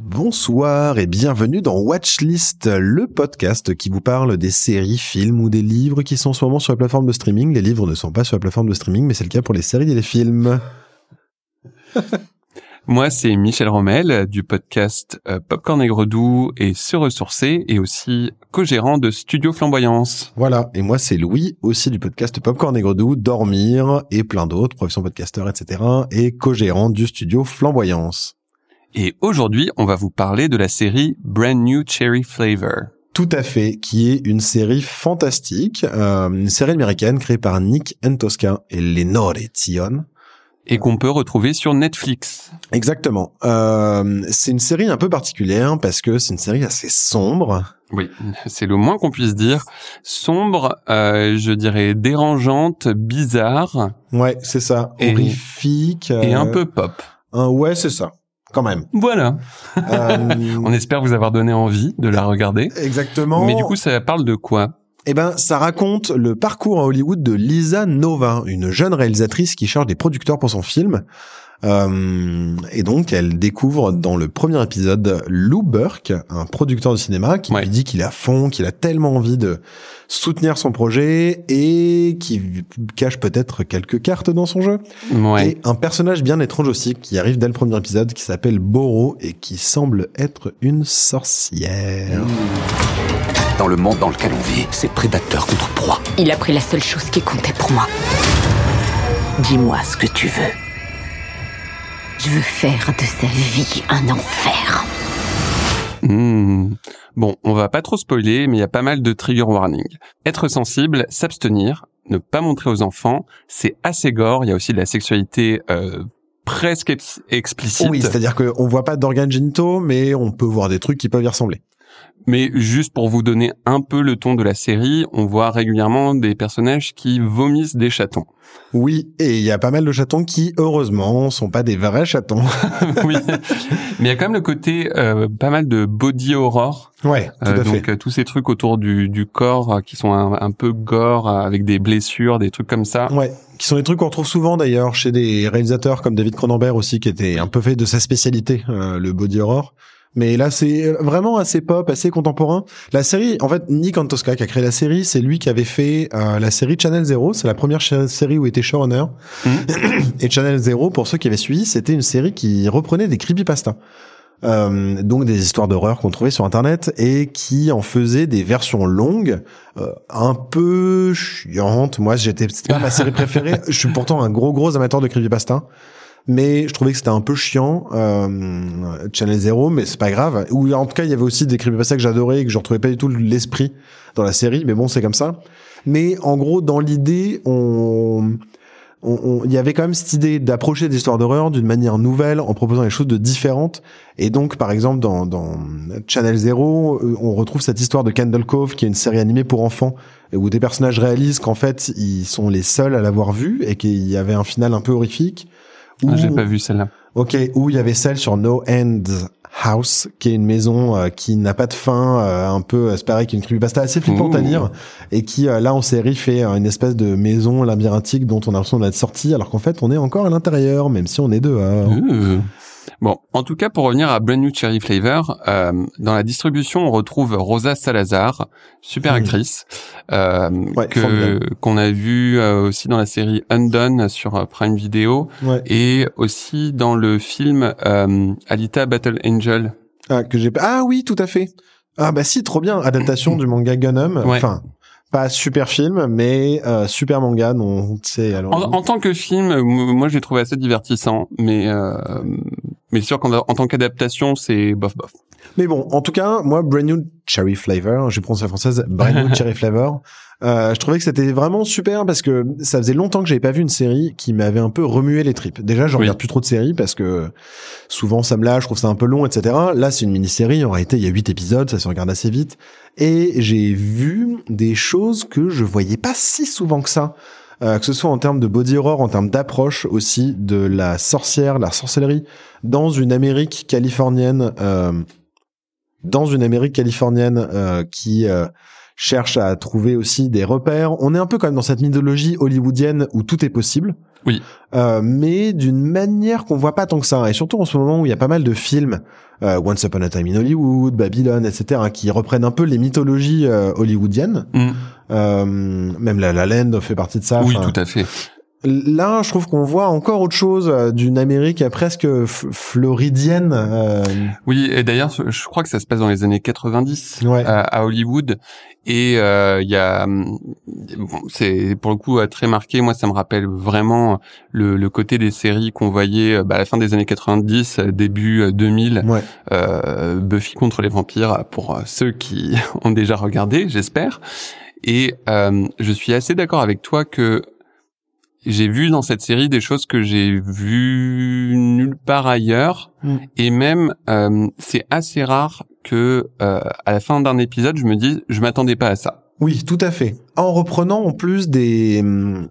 Bonsoir et bienvenue dans Watchlist, le podcast qui vous parle des séries, films ou des livres qui sont en ce moment sur la plateforme de streaming. Les livres ne sont pas sur la plateforme de streaming, mais c'est le cas pour les séries et les films. Moi, c'est Michel Rommel du podcast euh, Popcorn et Gredou et Se Ressourcer et aussi co-gérant de Studio Flamboyance. Voilà. Et moi, c'est Louis, aussi du podcast Popcorn et Gredou, Dormir et plein d'autres, profession podcasteur, etc. et co-gérant du studio Flamboyance. Et aujourd'hui, on va vous parler de la série Brand New Cherry Flavor. Tout à fait, qui est une série fantastique, euh, une série américaine créée par Nick Antosca et Lenore Zion. Et qu'on peut retrouver sur Netflix. Exactement. Euh, c'est une série un peu particulière parce que c'est une série assez sombre. Oui, c'est le moins qu'on puisse dire. Sombre, euh, je dirais dérangeante, bizarre. Ouais, c'est ça. Et- Horrifique. Et un euh, peu pop. un- ouais, c'est ça. Quand même. Voilà. Euh, On espère vous avoir donné envie de la regarder. Exactement. Mais du coup, ça parle de quoi? Eh ben, ça raconte le parcours à Hollywood de Lisa Nova, une jeune réalisatrice qui cherche des producteurs pour son film. Euh, et donc, elle découvre dans le premier épisode Lou Burke, un producteur de cinéma, qui Ouais. lui dit qu'il à fond, qu'il a tellement envie de soutenir son projet et qui cache peut-être quelques cartes dans son jeu. Ouais. Et un personnage bien étrange aussi qui arrive dès le premier épisode, qui s'appelle Boro et qui semble être une sorcière. Dans le monde dans lequel on vit, c'est prédateur contre proie. Il a pris la seule chose qui comptait pour moi. Dis-moi ce que tu veux. Je veux faire de sa vie un enfer. Hmm. Bon, on va pas trop spoiler, mais il y a pas mal de trigger warning. Être sensible, s'abstenir, ne pas montrer aux enfants, c'est assez gore. Il y a aussi de la sexualité euh, presque ex- explicite. Oui, c'est-à-dire qu'on voit pas d'organes génitaux, mais on peut voir des trucs qui peuvent y ressembler. Mais juste pour vous donner un peu le ton de la série, on voit régulièrement des personnages qui vomissent des chatons. Oui, et il y a pas mal de chatons qui, heureusement, sont pas des vrais chatons. oui. Mais il y a quand même le côté euh, pas mal de body horror. Ouais, tout Euh, à fait. donc euh, tous ces trucs autour du, du corps euh, qui sont un, un peu gore avec des blessures, des trucs comme ça. Ouais, qui sont des trucs qu'on retrouve souvent d'ailleurs chez des réalisateurs comme David Cronenberg aussi, qui était un peu fait de sa spécialité, euh, le body horror. Mais là, c'est vraiment assez pop, assez contemporain. La série, en fait, Nick Antosca qui a créé la série, c'est lui qui avait fait euh, la série Channel Zero. C'est la première série où était showrunner. Mhm. Et Channel Zero, pour ceux qui avaient suivi, c'était une série qui reprenait des creepypastas. Euh, donc des histoires d'horreur qu'on trouvait sur internet et qui en faisait des versions longues euh, un peu chiantes moi j'étais c'était pas ma série préférée je suis pourtant un gros gros amateur de creepypasta mais je trouvais que c'était un peu chiant euh, Channel Zero mais c'est pas grave. Ou en tout cas il y avait aussi des creepypastas que j'adorais et que je retrouvais pas du tout l'esprit dans la série mais bon c'est comme ça. Mais en gros dans l'idée on il y avait quand même cette idée d'approcher des histoires d'horreur d'une manière nouvelle en proposant des choses de différentes. Et donc par exemple dans, dans Channel Zero euh, on retrouve cette histoire de Candle Cove qui est une série animée pour enfants où des personnages réalisent qu'en fait ils sont les seuls à l'avoir vue et qu'il y avait un final un peu horrifique Ah, Où- J'ai pas vu celle-là. Ok, où il y avait celle sur No End House, qui est une maison euh, qui n'a pas de fin, euh, un peu, euh, c'est pareil, qui est une creepypasta assez flippante à lire, et qui, euh, là, en série, fait euh, une espèce de maison labyrinthique dont on a l'impression d'être sorti, alors qu'en fait, on est encore à l'intérieur, même si on est dehors. Ouh. Bon, en tout cas, pour revenir à Brand New Cherry Flavor, euh, dans la distribution, on retrouve Rosa Salazar, super Mhm. actrice, euh, Ouais, que qu'on a vu euh, aussi dans la série Undone sur euh, Prime Video Ouais. et aussi dans le film euh, Alita Battle Angel. Ah, que j'ai Ah oui, tout à fait. Ah bah si, trop bien. Adaptation du manga Gunham. Ouais. Enfin, pas super film, mais euh, super manga tu sais alors. En, en tant que film, moi j'ai trouvé assez divertissant, mais euh, mais sûr qu'en en tant qu'adaptation, c'est bof bof. Mais bon, en tout cas, moi, Brand New Cherry Flavor, je prononce la française, Brand New Cherry Flavor, euh, je trouvais que c'était vraiment super parce que ça faisait longtemps que j'avais pas vu une série qui m'avait un peu remué les tripes. Déjà, je Oui. regarde plus trop de séries parce que souvent ça me lâche, je trouve ça un peu long, etc. Là, c'est une mini-série. En réalité, il y a huit épisodes, ça se regarde assez vite. Et j'ai vu des choses que je voyais pas si souvent que ça. Euh, que ce soit en termes de body horror, en termes d'approche aussi de la sorcière, la sorcellerie, dans une Amérique californienne, euh, dans une Amérique californienne euh, qui cherche à trouver aussi des repères. On est un peu quand même dans cette mythologie hollywoodienne où tout est possible. Oui. Euh, mais d'une manière qu'on voit pas tant que ça. Et surtout en ce moment où il y a pas mal de films, euh, Once Upon a Time in Hollywood, Babylon, etc., hein, qui reprennent un peu les mythologies euh, hollywoodiennes. Mm. Euh, même La La Land fait partie de ça. Oui, tout à fait. Là, je trouve qu'on voit encore autre chose euh, d'une Amérique euh, presque floridienne. euh, Oui, et d'ailleurs, je crois que ça se passe dans les années 90 Ouais. à, à Hollywood. Et euh, il y a, hum, bon, c'est pour le coup euh, très marqué. Moi, ça me rappelle vraiment le, le côté des séries qu'on voyait euh, bah, à la fin des années 90, euh, début euh, 2000. ouais. euh, Buffy contre les vampires pour euh, ceux qui ont déjà regardé, j'espère. Et euh, je suis assez d'accord avec toi que j'ai vu dans cette série des choses que j'ai vues nulle part ailleurs. Mm. Et même, euh, c'est assez rare que euh, à la fin d'un épisode, je me dise, je m'attendais pas à ça. Oui, tout à fait. En reprenant en plus des, hum,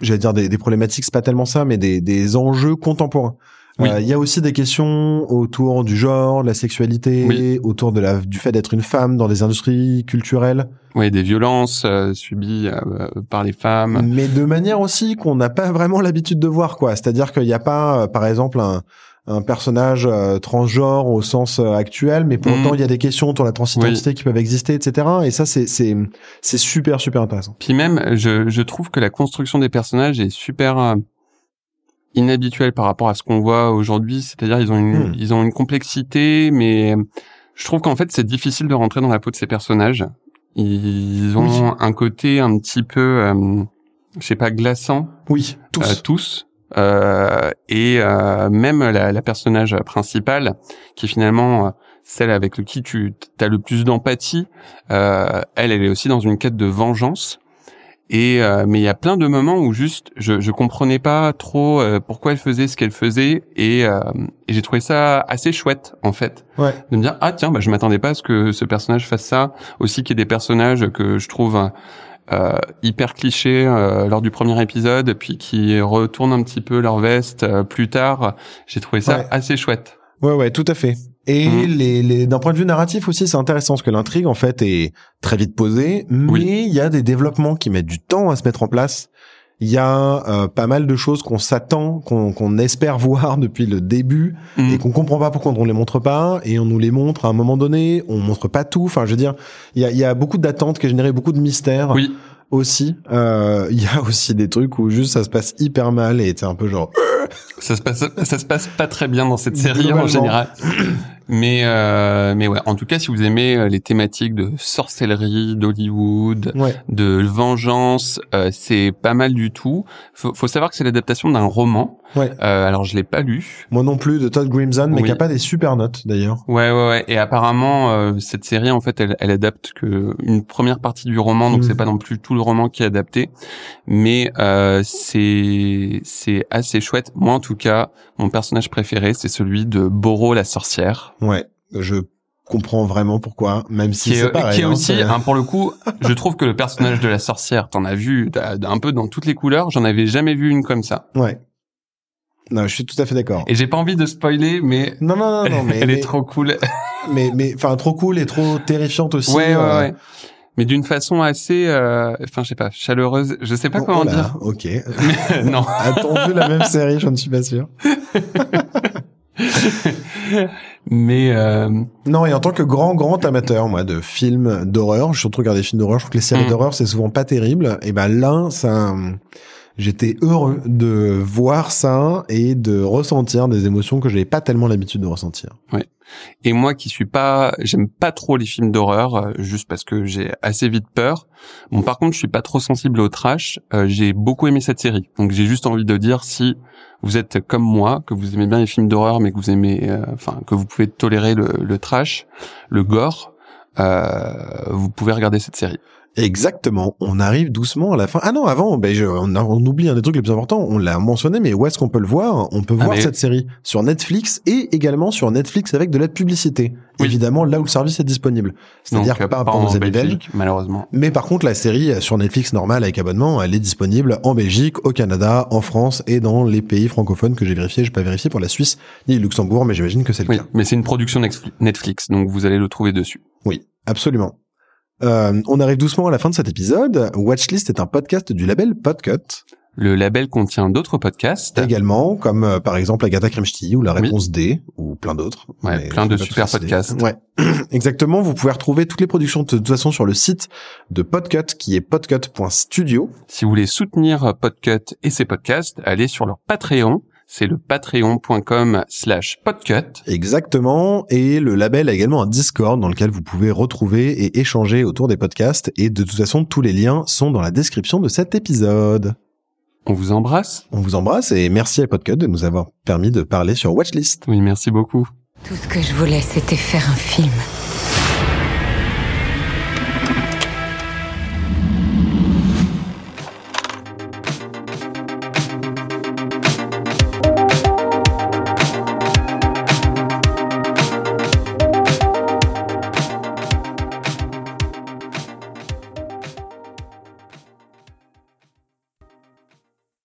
j'allais dire des, des problématiques, c'est pas tellement ça, mais des, des enjeux contemporains. Oui. Euh, Il y a aussi des questions autour du genre, de la sexualité, Oui. autour de la, du fait d'être une femme dans des industries culturelles, Ouais, des violences euh, subies euh, par les femmes. mais de manière aussi qu'on n'a pas vraiment l'habitude de voir, quoi. C'est-à-dire qu'il n'y a pas, par exemple, un, un personnage transgenre au sens actuel, mais pour Mhm. il y a des questions autour de la transidentité qui peuvent exister, etc. Et ça, c'est c'est c'est super super intéressant. Puis même, je, je trouve que la construction des personnages est super euh, inhabituelle par rapport à ce qu'on voit aujourd'hui. C'est-à-dire, ils ont une, Hmm. ils ont une complexité, mais je trouve qu'en fait, c'est difficile de rentrer dans la peau de ces personnages. Ils ont Oui. un côté un petit peu, euh, je sais pas, glaçant, Oui, tous. euh, tous. Euh, et euh, même la, la personnage principale, qui est finalement euh, celle avec le qui tu as le plus d'empathie, euh, elle, elle est aussi dans une quête de vengeance. Et euh, mais il y a plein de moments où juste je je comprenais pas trop euh, pourquoi elle faisait ce qu'elle faisait et, euh, et j'ai trouvé ça assez chouette en fait Ouais. de me dire ah tiens bah je m'attendais pas à ce que ce personnage fasse ça aussi qu'il y ait des personnages que je trouve euh, hyper clichés euh, lors du premier épisode puis qui retournent un petit peu leur veste euh, plus tard j'ai trouvé ça Ouais. assez chouette Ouais, ouais, tout à fait. Et Mhm. les, les, d'un point de vue narratif aussi, c'est intéressant parce que l'intrigue, en fait, est très vite posée, mais Oui. il y a des développements qui mettent du temps à se mettre en place. Il y a euh, pas mal de choses qu'on s'attend, qu'on qu'on espère voir depuis le début Mm. et qu'on comprend pas pourquoi on les montre pas et on nous les montre à un moment donné. On montre pas tout. Enfin, je veux dire, il y a, y a beaucoup d'attentes qui a généré beaucoup de mystères oui aussi. Euh, Il y a aussi des trucs où juste ça se passe hyper mal et c'est un peu genre. ça se passe ça se passe pas très bien dans cette série en général mais euh, mais ouais en tout cas si vous aimez euh, les thématiques de sorcellerie d'Hollywood Ouais. de vengeance, euh, c'est pas mal du tout. Faut, faut savoir que c'est l'adaptation d'un roman. Ouais. Euh, alors je l'ai pas lu. Moi non plus de Todd Grimson, mais Oui. qui a pas des super notes d'ailleurs. Ouais, ouais, ouais. Et apparemment, euh, cette série, en fait, elle, elle adapte que une première partie du roman, donc Mhm. c'est pas non plus tout le roman qui est adapté, mais euh, c'est c'est assez chouette. Moi, en tout cas, mon personnage préféré, c'est celui de Boro la sorcière, Ouais, je comprends vraiment pourquoi, même si c'est est, pareil. qui est hein, aussi, hein, pour le coup, je trouve que le personnage de la sorcière, t'en as vu t'as- un peu dans toutes les couleurs. J'en avais jamais vu une comme ça. Ouais. Non, je suis tout à fait d'accord. Et j'ai pas envie de spoiler, mais Non, non, non, non, mais elle mais, est trop cool. mais, mais, enfin, trop cool et trop terrifiante aussi. ouais, ouais, euh, ouais. Mais d'une façon assez, euh, enfin, je sais pas, chaleureuse. Je sais pas oh comment là, dire. Ok. Mais, non. A-t-on vu la même série? Je ne suis pas sûr. Mais euh, Non, et en tant que grand, grand amateur, moi, de films d'horreur, je suis surtout regarder des films d'horreur, je trouve que les séries Mm. d'horreur, c'est souvent pas terrible. Et ben là, ça, j'étais heureux de voir ça et de ressentir des émotions que j'avais pas tellement l'habitude de ressentir. et moi qui suis pas, j'aime pas trop les films d'horreur, euh, juste parce que j'ai assez vite peur. Bon, par contre, je suis pas trop sensible au trash. euh, j'ai beaucoup aimé cette série, donc j'ai juste envie de dire si vous êtes comme moi, que vous aimez bien les films d'horreur, mais que vous aimez, euh, enfin, que vous pouvez tolérer le, le trash, le gore, euh, vous pouvez regarder cette série. Exactement. On arrive doucement à la fin. Ah non, avant, ben je, on, a- on oublie un des trucs les plus importants. On l'a mentionné, mais où est-ce qu'on peut le voir? On peut Ah, voir mais- cette série sur Netflix et également sur Netflix avec de la publicité. Oui. Évidemment, là où le service est disponible. C'est-à-dire Donc, euh, pas pas en. Belgique, malheureusement. Mais par contre, la série euh, sur Netflix normale avec abonnement, elle est disponible en Belgique, au Canada, en France et dans les pays francophones que j'ai vérifié. J'ai pas vérifié pour la Suisse ni le Luxembourg, mais j'imagine que c'est le Oui, cas. mais c'est une production Netflix, donc vous allez le trouver dessus. Oui, absolument. Euh, on arrive doucement à la fin de cet épisode. Watchlist est un podcast du label Podcut. Le label contient d'autres podcasts. Également, comme euh, par exemple Agatha Christie ou La Oui. Réponse D ou plein d'autres. Ouais, plein de super podcasts. Ouais, exactement. Vous pouvez retrouver toutes les productions de toute façon sur le site de Podcut qui est podcut.studio. Si vous voulez soutenir Podcut et ses podcasts, allez sur leur Patreon. C'est le patreon.com slash podcut. Exactement. Et le label a également un Discord dans lequel vous pouvez retrouver et échanger autour des podcasts. Et de toute façon, tous les liens sont dans la description de cet épisode. On vous embrasse. On vous embrasse et merci à Podcut de nous avoir permis de parler sur Watchlist. Oui, merci beaucoup. Tout ce que je voulais, c'était faire un film.